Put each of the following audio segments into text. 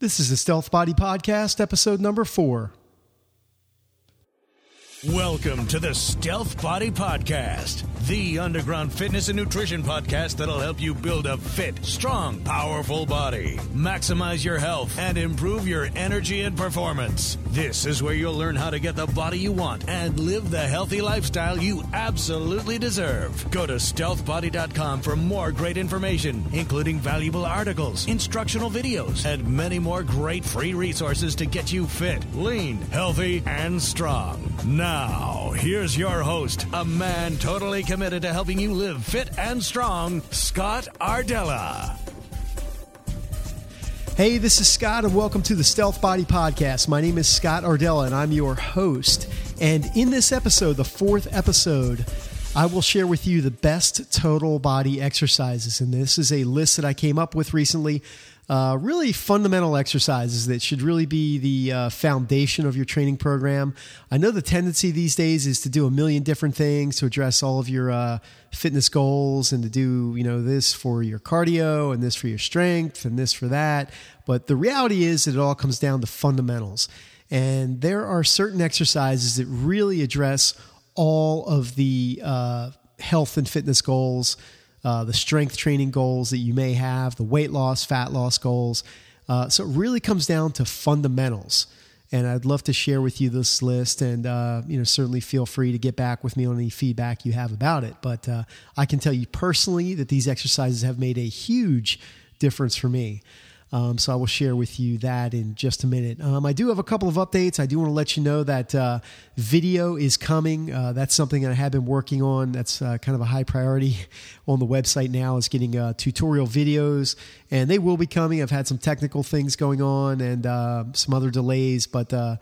This is the Stealth Body Podcast, episode number four. Welcome to the Stealth Body Podcast, the underground fitness and nutrition podcast that'll help you build a fit, strong, powerful body, maximize your health, and improve your energy and performance. This is where you'll learn how to get the body you want and live the healthy lifestyle you absolutely deserve. Go to stealthbody.com for more great information, including valuable articles, instructional videos, and many more great free resources to get you fit, lean, healthy, and strong. Now, here's your host, a man totally committed to helping you live fit and strong, Scott Iardella. Hey, this is Scott, and welcome to the Stealth Body Podcast. My name is Scott Iardella, and I'm your host. And in this episode, the fourth episode, I will share with you the best total body exercises. And this is a list that I came up with recently. Uh, really fundamental exercises that should really be the uh, foundation of your training program. I know the tendency these days is to do a million different things to address all of your uh, fitness goals and to do, you know, this for your cardio and this for your strength and this for that. But the reality is that it all comes down to fundamentals. And there are certain exercises that really address all of the uh, health and fitness goals uh, the strength training goals that you may have, the weight loss, fat loss goals. Uh, so it really comes down to fundamentals. And I'd love to share with you this list, and uh, you know certainly feel free to get back with me on any feedback you have about it. But uh, I can tell you personally that these exercises have made a huge difference for me. Um, so I will share with you that in just a minute. Um, I do have a couple of updates. I do want to let you know that uh, video is coming. Uh, that's something that I have been working on. That's uh, kind of a high priority on the website now is getting uh, tutorial videos, and they will be coming. I've had some technical things going on and uh, some other delays, but. Uh,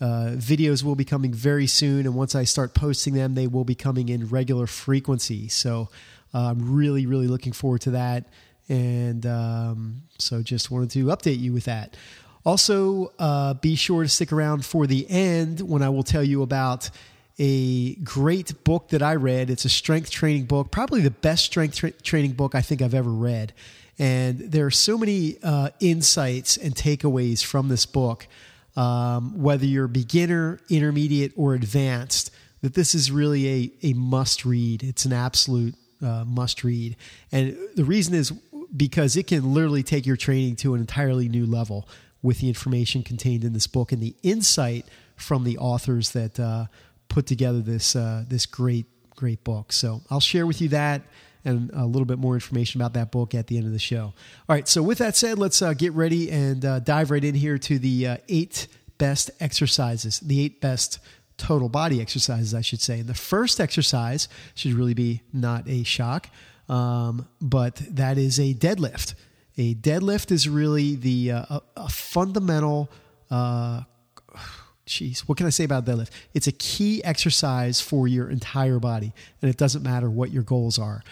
videos will be coming very soon, and once I start posting them, they will be coming in regular frequency. So I'm really, really looking forward to that. And um, so just wanted to update you with that. Also, uh, be sure to stick around for the end when I will tell you about a great book that I read. It's a strength training book, probably the best strength tra- training book I think I've ever read. And there are so many uh, insights and takeaways from this book, um, whether you're beginner, intermediate, or advanced, that this is really a, a must read. It's an absolute uh, must read. And the reason is because it can literally take your training to an entirely new level with the information contained in this book and the insight from the authors that uh, put together this uh, this great great book. So I'll share with you that and a little bit more information about that book at the end of the show. All right. So with that said, let's uh, get ready and uh, dive right in here to the uh, eight best exercises, the eight best total body exercises, I should say. And the first exercise should really be not a shock. Um, but that is a deadlift. A deadlift is really the uh, a, a, fundamental. Uh, Jeez, what can I say about deadlift? It's a key exercise for your entire body, and it doesn't matter what your goals are.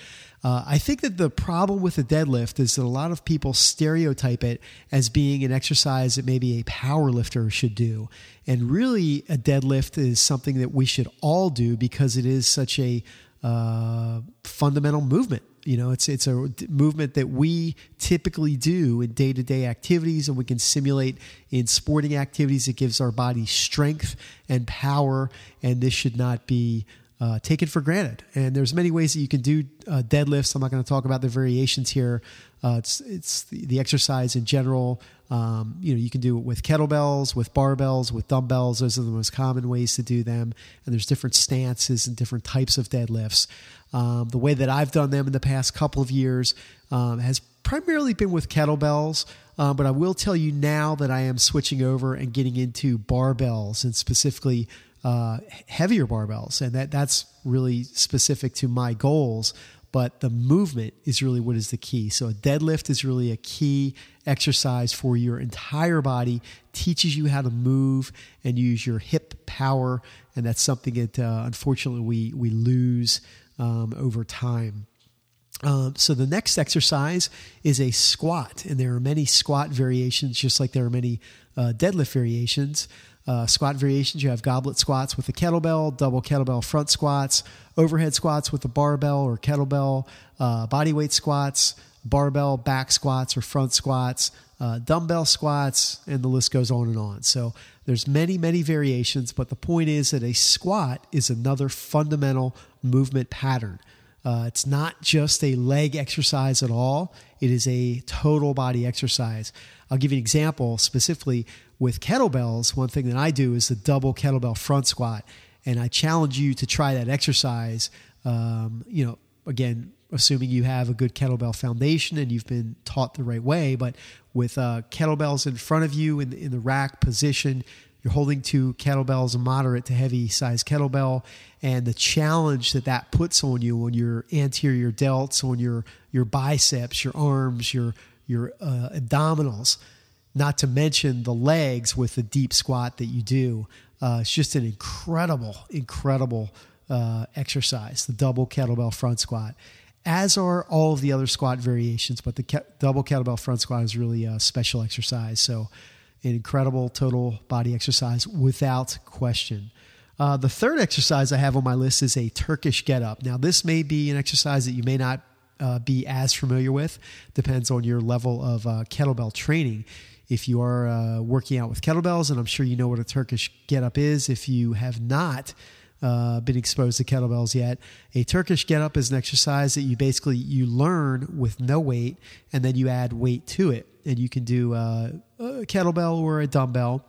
Uh, I think that the problem with the deadlift is that a lot of people stereotype it as being an exercise that maybe a power lifter should do. And really, a deadlift is something that we should all do because it is such a uh, fundamental movement. You know, it's it's a movement that we typically do in day to day activities, and we can simulate in sporting activities. It gives our body strength and power, and this should not be uh, taken for granted. And there's many ways that you can do uh, deadlifts. I'm not going to talk about the variations here. Uh, it's it's the, the, exercise in general. Um, you know, you can do it with kettlebells, with barbells, with dumbbells. Those are the most common ways to do them. And there's different stances and different types of deadlifts. Um, the way that I've done them in the past couple of years um, has primarily been with kettlebells. Uh, but I will tell you now that I am switching over and getting into barbells and specifically uh, heavier barbells, and that that's really specific to my goals. But the movement is really what is the key. So a deadlift is really a key exercise for your entire body. Teaches you how to move and use your hip power, and that's something that uh, unfortunately we we lose um, over time. Um, so the next exercise is a squat, and there are many squat variations, just like there are many uh, deadlift variations. Uh, squat variations, you have goblet squats with a kettlebell, double kettlebell front squats, overhead squats with a barbell or kettlebell, uh, body weight squats, barbell back squats or front squats, uh, dumbbell squats, and the list goes on and on. So there's many, many variations, but the point is that a squat is another fundamental movement pattern. Uh, it's not just a leg exercise at all, it is a total body exercise. I'll give you an example specifically with kettlebells. One thing that I do is the double kettlebell front squat. And I challenge you to try that exercise. Um, you know, again, assuming you have a good kettlebell foundation and you've been taught the right way. But with uh, kettlebells in front of you in in the rack position, you're holding two kettlebells, a moderate to heavy size kettlebell, and the challenge that that puts on you on your anterior delts, on your your biceps, your arms, your your uh, abdominals, not to mention the legs with the deep squat that you do. Uh, it's just an incredible, incredible uh, exercise, the double kettlebell front squat, as are all of the other squat variations. But the ke- double kettlebell front squat is really a special exercise. So an incredible total body exercise without question. Uh, the third exercise I have on my list is a Turkish get up. Now, this may be an exercise that you may not uh, be as familiar with, depends on your level of uh, kettlebell training. If you are uh, working out with kettlebells, and I'm sure you know what a Turkish get up is, if you have not, uh, been exposed to kettlebells yet. A Turkish get up is an exercise that you basically you learn with no weight, and then you add weight to it, and you can do uh, a kettlebell or a dumbbell.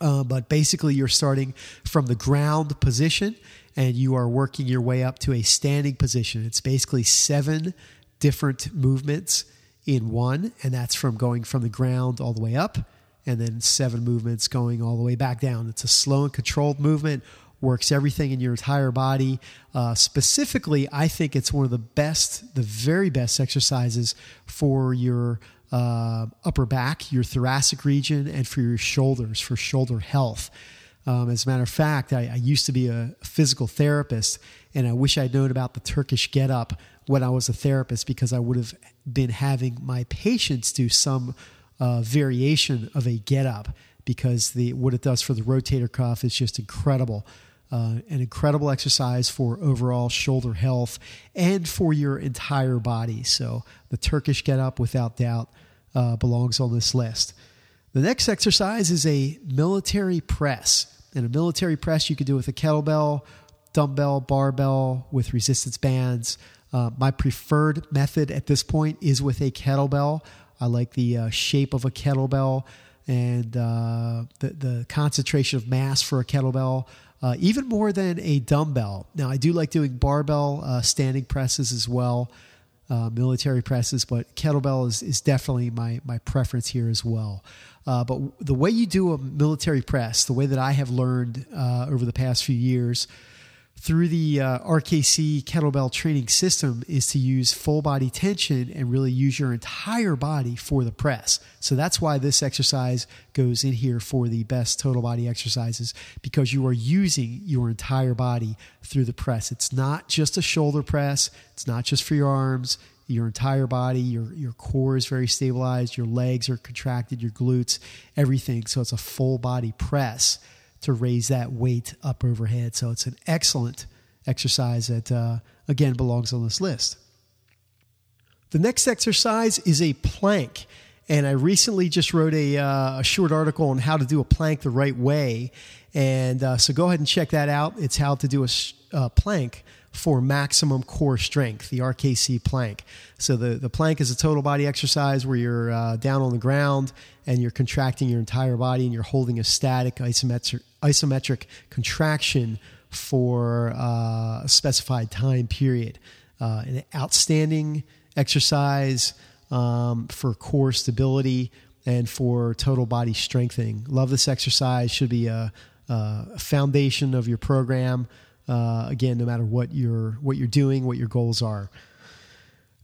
Uh, but basically, you're starting from the ground position, and you are working your way up to a standing position. It's basically seven different movements in one, and that's from going from the ground all the way up, and then seven movements going all the way back down. It's a slow and controlled movement works everything in your entire body. Uh, specifically, I think it's one of the best, the very best exercises for your uh, upper back, your thoracic region, and for your shoulders, for shoulder health. Um, as a matter of fact, I, I, used to be a physical therapist, and I wish I'd known about the Turkish get up when I was a therapist because I would have been having my patients do some uh, variation of a get up because the what it does for the rotator cuff is just incredible. Uh, an incredible exercise for overall shoulder health and for your entire body. So the Turkish get up, without doubt, uh, belongs on this list. The next exercise is a military press. And a military press you can do with a kettlebell, dumbbell, barbell, with resistance bands. Uh, my preferred method at this point is with a kettlebell. I like the uh, shape of a kettlebell and uh, the, the concentration of mass for a kettlebell uh, even more than a dumbbell. Now, I do like doing barbell uh, standing presses as well, uh, military presses, but kettlebell is, is definitely my, my preference here as well. Uh, but the way you do a military press, the way that I have learned uh, over the past few years, through the uh, RKC kettlebell training system is to use full body tension and really use your entire body for the press. So that's why this exercise goes in here for the best total body exercises because you are using your entire body through the press. It's not just a shoulder press, it's not just for your arms, your entire body, your your core is very stabilized, your legs are contracted, your glutes, everything. So it's a full body press to raise that weight up overhead. So it's an excellent exercise that, uh, again, belongs on this list. The next exercise is a plank. And I recently just wrote a, uh, a short article on how to do a plank the right way. And uh, so go ahead and check that out. It's how to do a uh, plank for maximum core strength, the RKC plank. So the, the plank is a total body exercise where you're uh, down on the ground and you're contracting your entire body and you're holding a static isometric, isometric contraction for uh, a specified time period. Uh, an outstanding exercise um, for core stability and for total body strengthening. Love this exercise. Should be a, a foundation of your program. Uh, again, no matter what you're what you're doing, what your goals are.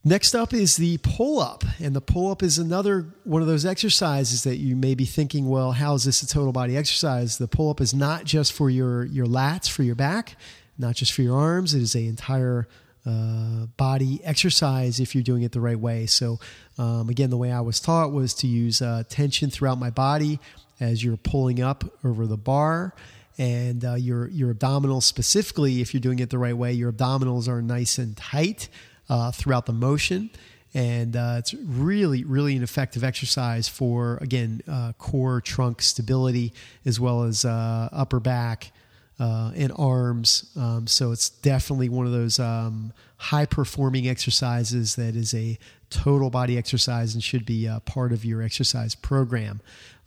Next up is the pull up. And the pull up is another one of those exercises that you may be thinking, well, how is this a total body exercise? The pull up is not just for your, your lats, for your back, not just for your arms. It is an entire uh, body exercise if you're doing it the right way. So, um, again, the way I was taught was to use uh, tension throughout my body as you're pulling up over the bar and uh, your your abdominals specifically if you're doing it the right way your abdominals are nice and tight uh, throughout the motion and uh, it's really, really an effective exercise for again uh, core trunk stability as well as uh, upper back uh, and arms. Um, so it's definitely one of those um, high performing exercises that is a total body exercise and should be part of your exercise program.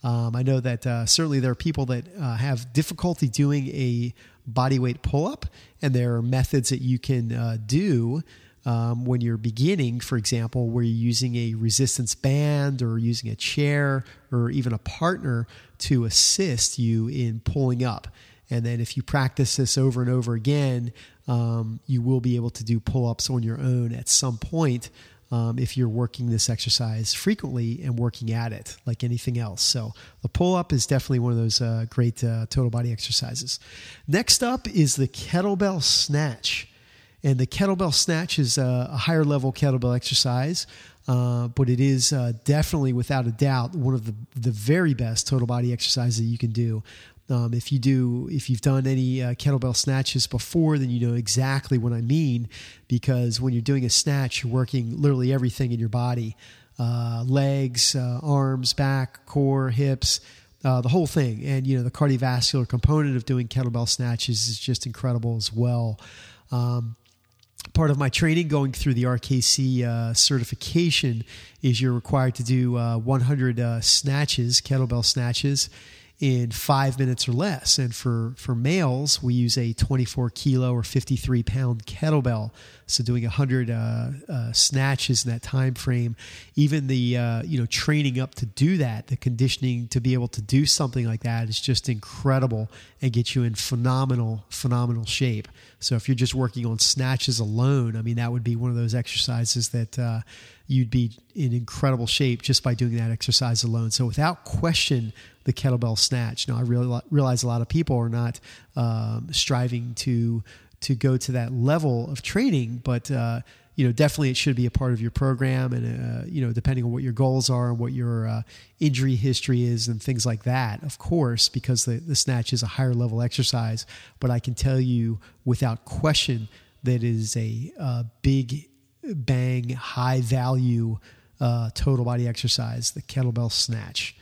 Um, I know that uh, certainly there are people that uh, have difficulty doing a body weight pull up, and there are methods that you can uh, do um, when you're beginning, for example, where you're using a resistance band or using a chair or even a partner to assist you in pulling up. And then if you practice this over and over again, um, you will be able to do pull ups on your own at some point. Um, if you're working this exercise frequently and working at it like anything else. So, the pull up is definitely one of those uh, great uh, total body exercises. Next up is the kettlebell snatch. And the kettlebell snatch is a, a higher level kettlebell exercise, uh, but it is uh, definitely, without a doubt, one of the, the very best total body exercises that you can do. Um, if you do, if you've done any uh, kettlebell snatches before, then you know exactly what I mean. Because when you're doing a snatch, you're working literally everything in your body: uh, legs, uh, arms, back, core, hips, uh, the whole thing. And you know the cardiovascular component of doing kettlebell snatches is just incredible as well. Um, part of my training going through the RKC uh, certification is you're required to do uh, 100 uh, snatches, kettlebell snatches, in five minutes or less. And for, for males, we use a 24 kilo or 53 pound kettlebell. So doing 100 uh, uh, snatches in that time frame, even the uh, you know training up to do that, the conditioning to be able to do something like that is just incredible and gets you in phenomenal phenomenal shape. So if you're just working on snatches alone, I mean that would be one of those exercises that uh, you'd be in incredible shape just by doing that exercise alone. So without question, the kettlebell snatch. Now I really realize a lot of people are not um, striving to to go to that level of training, but uh, you know definitely it should be a part of your program, and uh, you know depending on what your goals are and what your uh, injury history is and things like that. Of course, because the the snatch is a higher level exercise, but I can tell you without question that is a, a big bang, high value uh, total body exercise, the kettlebell snatch.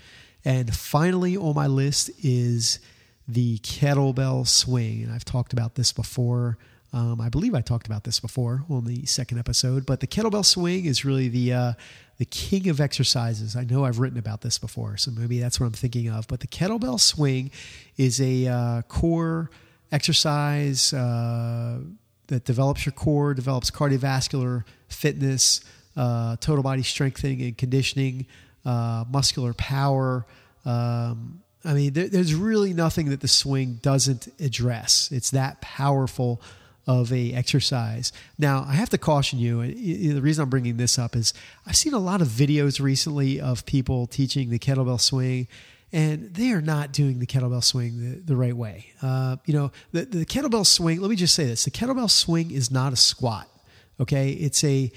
And finally on my list is the kettlebell swing. And I've talked about this before. Um, I believe I talked about this before on the second episode, but the kettlebell swing is really the uh, the king of exercises. I know I've written about this before, so maybe that's what I'm thinking of. But the kettlebell swing is a uh, core exercise uh, that develops your core, develops cardiovascular fitness, uh, total body strengthening and conditioning, uh, muscular power. Um, I mean, there, there's really nothing that the swing doesn't address. It's that powerful of a exercise. Now, I have to caution you. The reason I'm bringing this up is I've seen a lot of videos recently of people teaching the kettlebell swing, and they are not doing the kettlebell swing the, the right way. Uh, you know, the, the kettlebell swing, let me just say this the kettlebell swing is not a squat, okay? It's a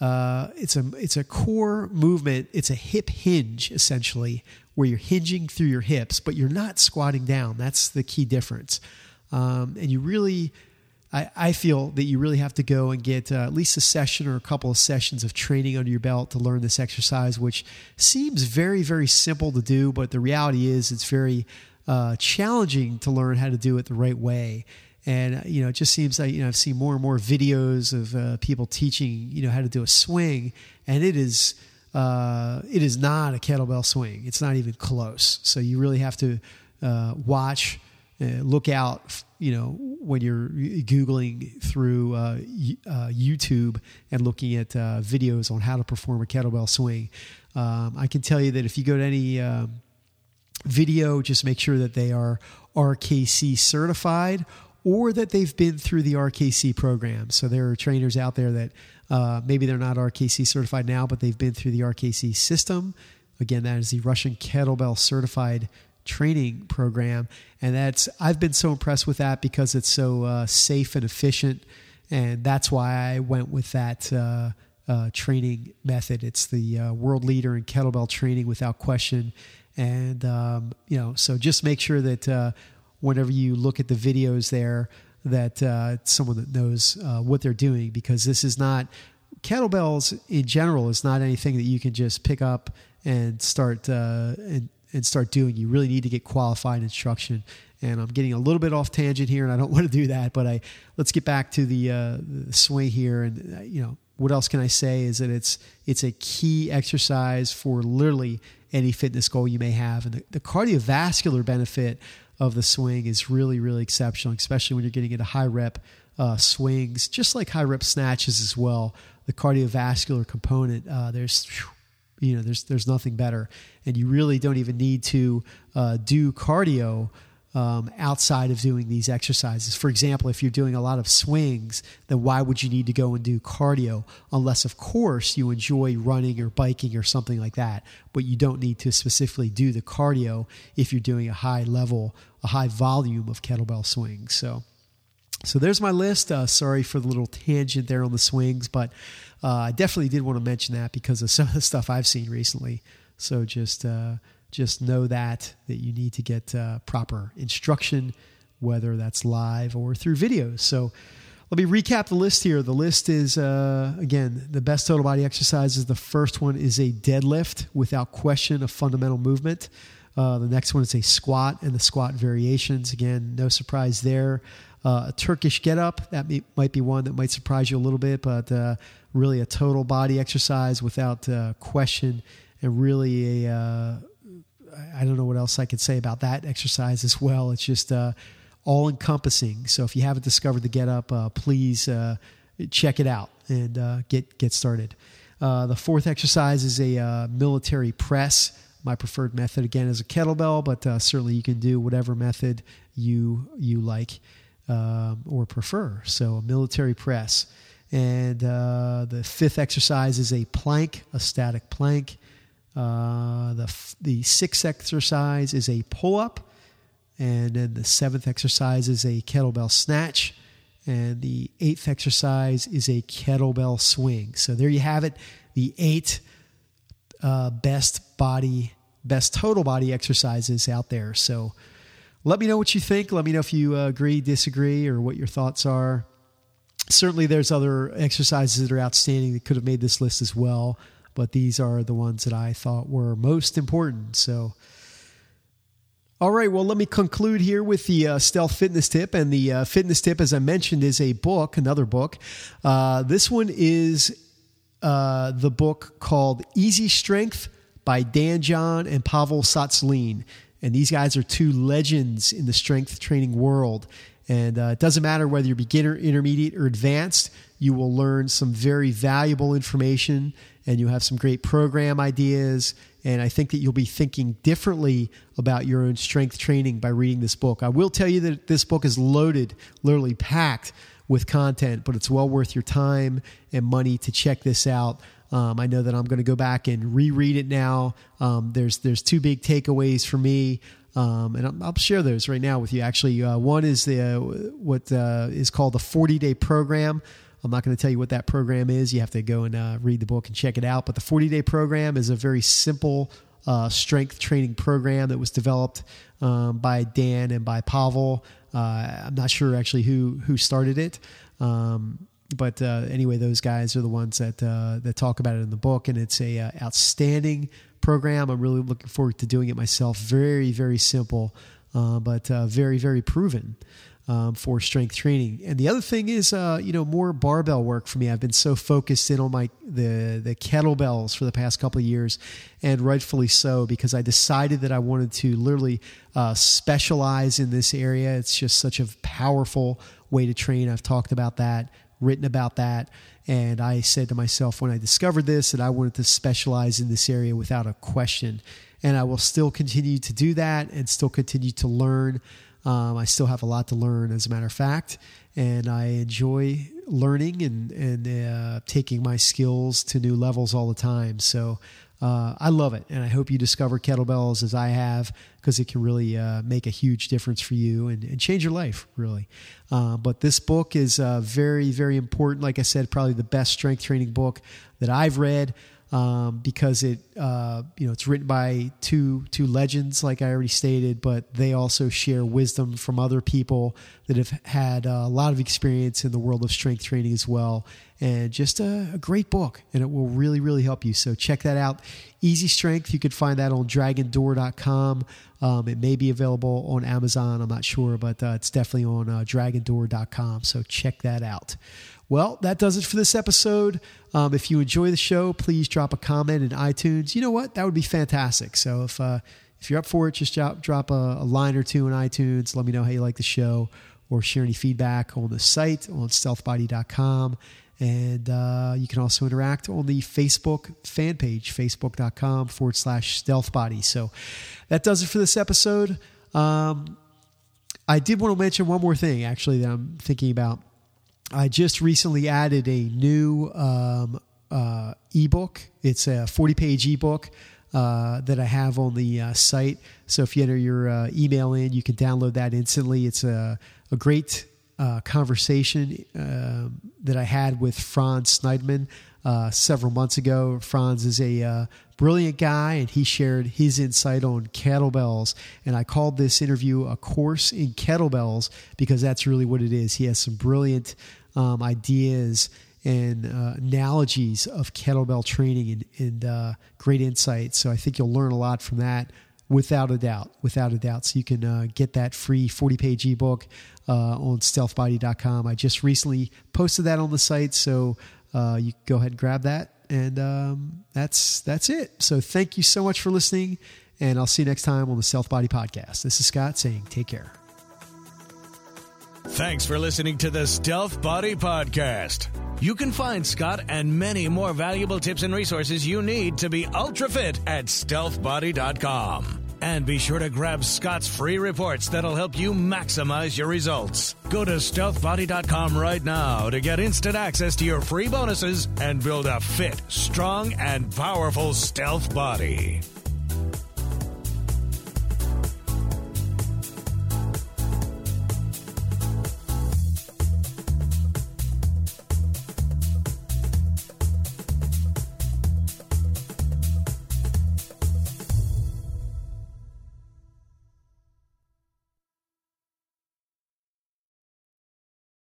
uh, it's a it's a core movement. It's a hip hinge essentially, where you're hinging through your hips, but you're not squatting down. That's the key difference. Um, and you really, I, I, feel that you really have to go and get uh, at least a session or a couple of sessions of training under your belt to learn this exercise, which seems very, very simple to do, but the reality is it's very uh, challenging to learn how to do it the right way. And you know, it just seems like you know I've seen more and more videos of uh, people teaching you know how to do a swing, and it is uh, it is not a kettlebell swing. It's not even close. So you really have to uh, watch, uh, look out, you know, when you're googling through uh, uh, YouTube and looking at uh, videos on how to perform a kettlebell swing. Um, I can tell you that if you go to any um, video, just make sure that they are RKC certified or that they've been through the RKC program. So there are trainers out there that uh, maybe they're not RKC certified now, but they've been through the RKC system. Again, that is the Russian Kettlebell Certified Training Program, and that's I've been so impressed with that because it's so uh, safe and efficient, and that's why I went with that. Uh, uh, training method. It's the uh, world leader in kettlebell training without question. And, um, you know, so just make sure that uh, whenever you look at the videos there, that uh, someone that knows uh, what they're doing because this is not kettlebells in general is not anything that you can just pick up and start uh, and, and start doing. You really need to get qualified instruction. And I'm getting a little bit off tangent here, and I don't want to do that. But I let's get back to the, uh, the swing here, and uh, you know what else can I say is that it's it's a key exercise for literally any fitness goal you may have, and the, the cardiovascular benefit of the swing is really really exceptional, especially when you're getting into high rep uh, swings, just like high rep snatches as well. The cardiovascular component, uh, there's you know there's there's nothing better, and you really don't even need to uh, do cardio. Um, outside of doing these exercises. For example, if you're doing a lot of swings, then why would you need to go and do cardio? Unless, of course, you enjoy running or biking or something like that. But you don't need to specifically do the cardio if you're doing a high level, a high volume of kettlebell swings. So, so there's my list. Uh, sorry for the little tangent there on the swings, but uh, I definitely did want to mention that because of some of the stuff I've seen recently. So just uh, just know that that you need to get uh, proper instruction, whether that's live or through videos. So let me recap the list here. The list is uh, again the best total body exercises. The first one is a deadlift without question, a fundamental movement. Uh, the next one is a squat and the squat variations. Again, no surprise there. Uh, a Turkish get up, that may, might be one that might surprise you a little bit, but uh, really a total body exercise without uh, question, and really a uh, I don't know what else I could say about that exercise as well. It's just uh, all encompassing. So if you haven't discovered the get up, uh, please check it out and get get started. the fourth exercise is a military press. My preferred method again is a kettlebell, but certainly you can do whatever method you you like um, or prefer. So a military press. And uh, the fifth exercise is a plank, a static plank. Uh, the, the sixth exercise is a pull up. And then the seventh exercise is a kettlebell snatch. And the eighth exercise is a kettlebell swing. So there you have it the eight uh, best body, best total body exercises out there. So let me know what you think. Let me know if you uh, agree, disagree, or what your thoughts are. Certainly, there's other exercises that are outstanding that could have made this list as well, but these are the ones that I thought were most important. So, all right, well, let me conclude here with the uh, Stealth Fitness Tip. And the uh, Fitness Tip, as I mentioned, is a book, another book. Uh, this one is uh, the book called Easy Strength by Dan John and Pavel Tsatsouline. And these guys are two legends in the strength training world. And uh, it doesn't matter whether you're beginner, intermediate, or advanced, you will learn some very valuable information and you'll have some great program ideas. And I think that you'll be thinking differently about your own strength training by reading this book. I will tell you that this book is loaded, literally packed with content, but it's well worth your time and money to check this out. Um, I know that I'm going to go back and reread it now. Um, there's there's two big takeaways for me, um, and I'll, I'll, share those right now with you. Actually, uh, one is the uh, what uh, is called the 40 day program. I'm not going to tell you what that program is. You have to go and uh, read the book and check it out. But the 40 day program is a very simple uh, strength training program that was developed um, by Dan and by Pavel. Uh, I'm not sure actually who who started it. Um, but uh, anyway, those guys are the ones that uh, that talk about it in the book, and it's a outstanding program. I'm really looking forward to doing it myself. Very very simple, uh, but uh, very very proven. Um, for strength training. And the other thing is, uh, you know, more barbell work for me. I've been so focused in on my the the kettlebells for the past couple of years, and rightfully so because I decided that I wanted to literally uh, specialize in this area. It's just such a powerful way to train. I've talked about that written about that. And I said to myself when I discovered this that I wanted to specialize in this area without a question. And I will still continue to do that and still continue to learn. Um, I still have a lot to learn, as a matter of fact. And I enjoy learning and, and uh, taking my skills to new levels all the time. So uh, I love it, and I hope you discover kettlebells as I have because it can really uh, make a huge difference for you and, and change your life, really. Uh, but this book is uh, very, very important. Like I said, probably the best strength training book that I've read um, because it, uh, you know, it's written by two two legends, like I already stated, but they also share wisdom from other people that have had a lot of experience in the world of strength training as well and just a, a, great book, and it will really, really help you. So check that out. Easy Strength, you could find that on dragondoor.com. Um, it may be available on Amazon, I'm not sure, but uh, it's definitely on uh, dragondoor.com. So check that out. Well, that does it for this episode. Um, if you enjoy the show, please drop a comment in iTunes. You know what? That would be fantastic. So if uh, if you're up for it, just drop, drop a, a line or two in iTunes. Let me know how you like the show or share any feedback on the site on stealthbody.com. And uh, you can also interact on the Facebook fan page, facebook.com forward slash stealthbody. So that does it for this episode. Um, I did want to mention one more thing, actually, that I'm thinking about. I just recently added a new um, uh, ebook. It's a 40 page ebook uh, that I have on the uh, site. So if you enter your uh, email in, you can download that instantly. It's a, a great uh, conversation um, that I had with Franz Snideman uh, several months ago. Franz is a brilliant guy, and he shared his insight on kettlebells. And I called this interview a course in kettlebells because that's really what it is. He has some brilliant um, ideas and uh, analogies of kettlebell training and, and uh, great insights. So I think you'll learn a lot from that without a doubt, without a doubt. So you can uh, get that free 40 page ebook uh, on stealthbody.com. I just recently posted that on the site. So uh, you go ahead and grab that. And um, that's that's it. So thank you so much for listening, and I'll see you next time on the Stealth Body Podcast. This is Scott saying, take care. Thanks for listening to the Stealth Body Podcast. You can find Scott and many more valuable tips and resources you need to be ultra fit at stealthbody.com. And be sure to grab Scott's free reports that'll help you maximize your results. Go to stealthbody.com right now to get instant access to your free bonuses and build a fit, strong, and powerful stealth body.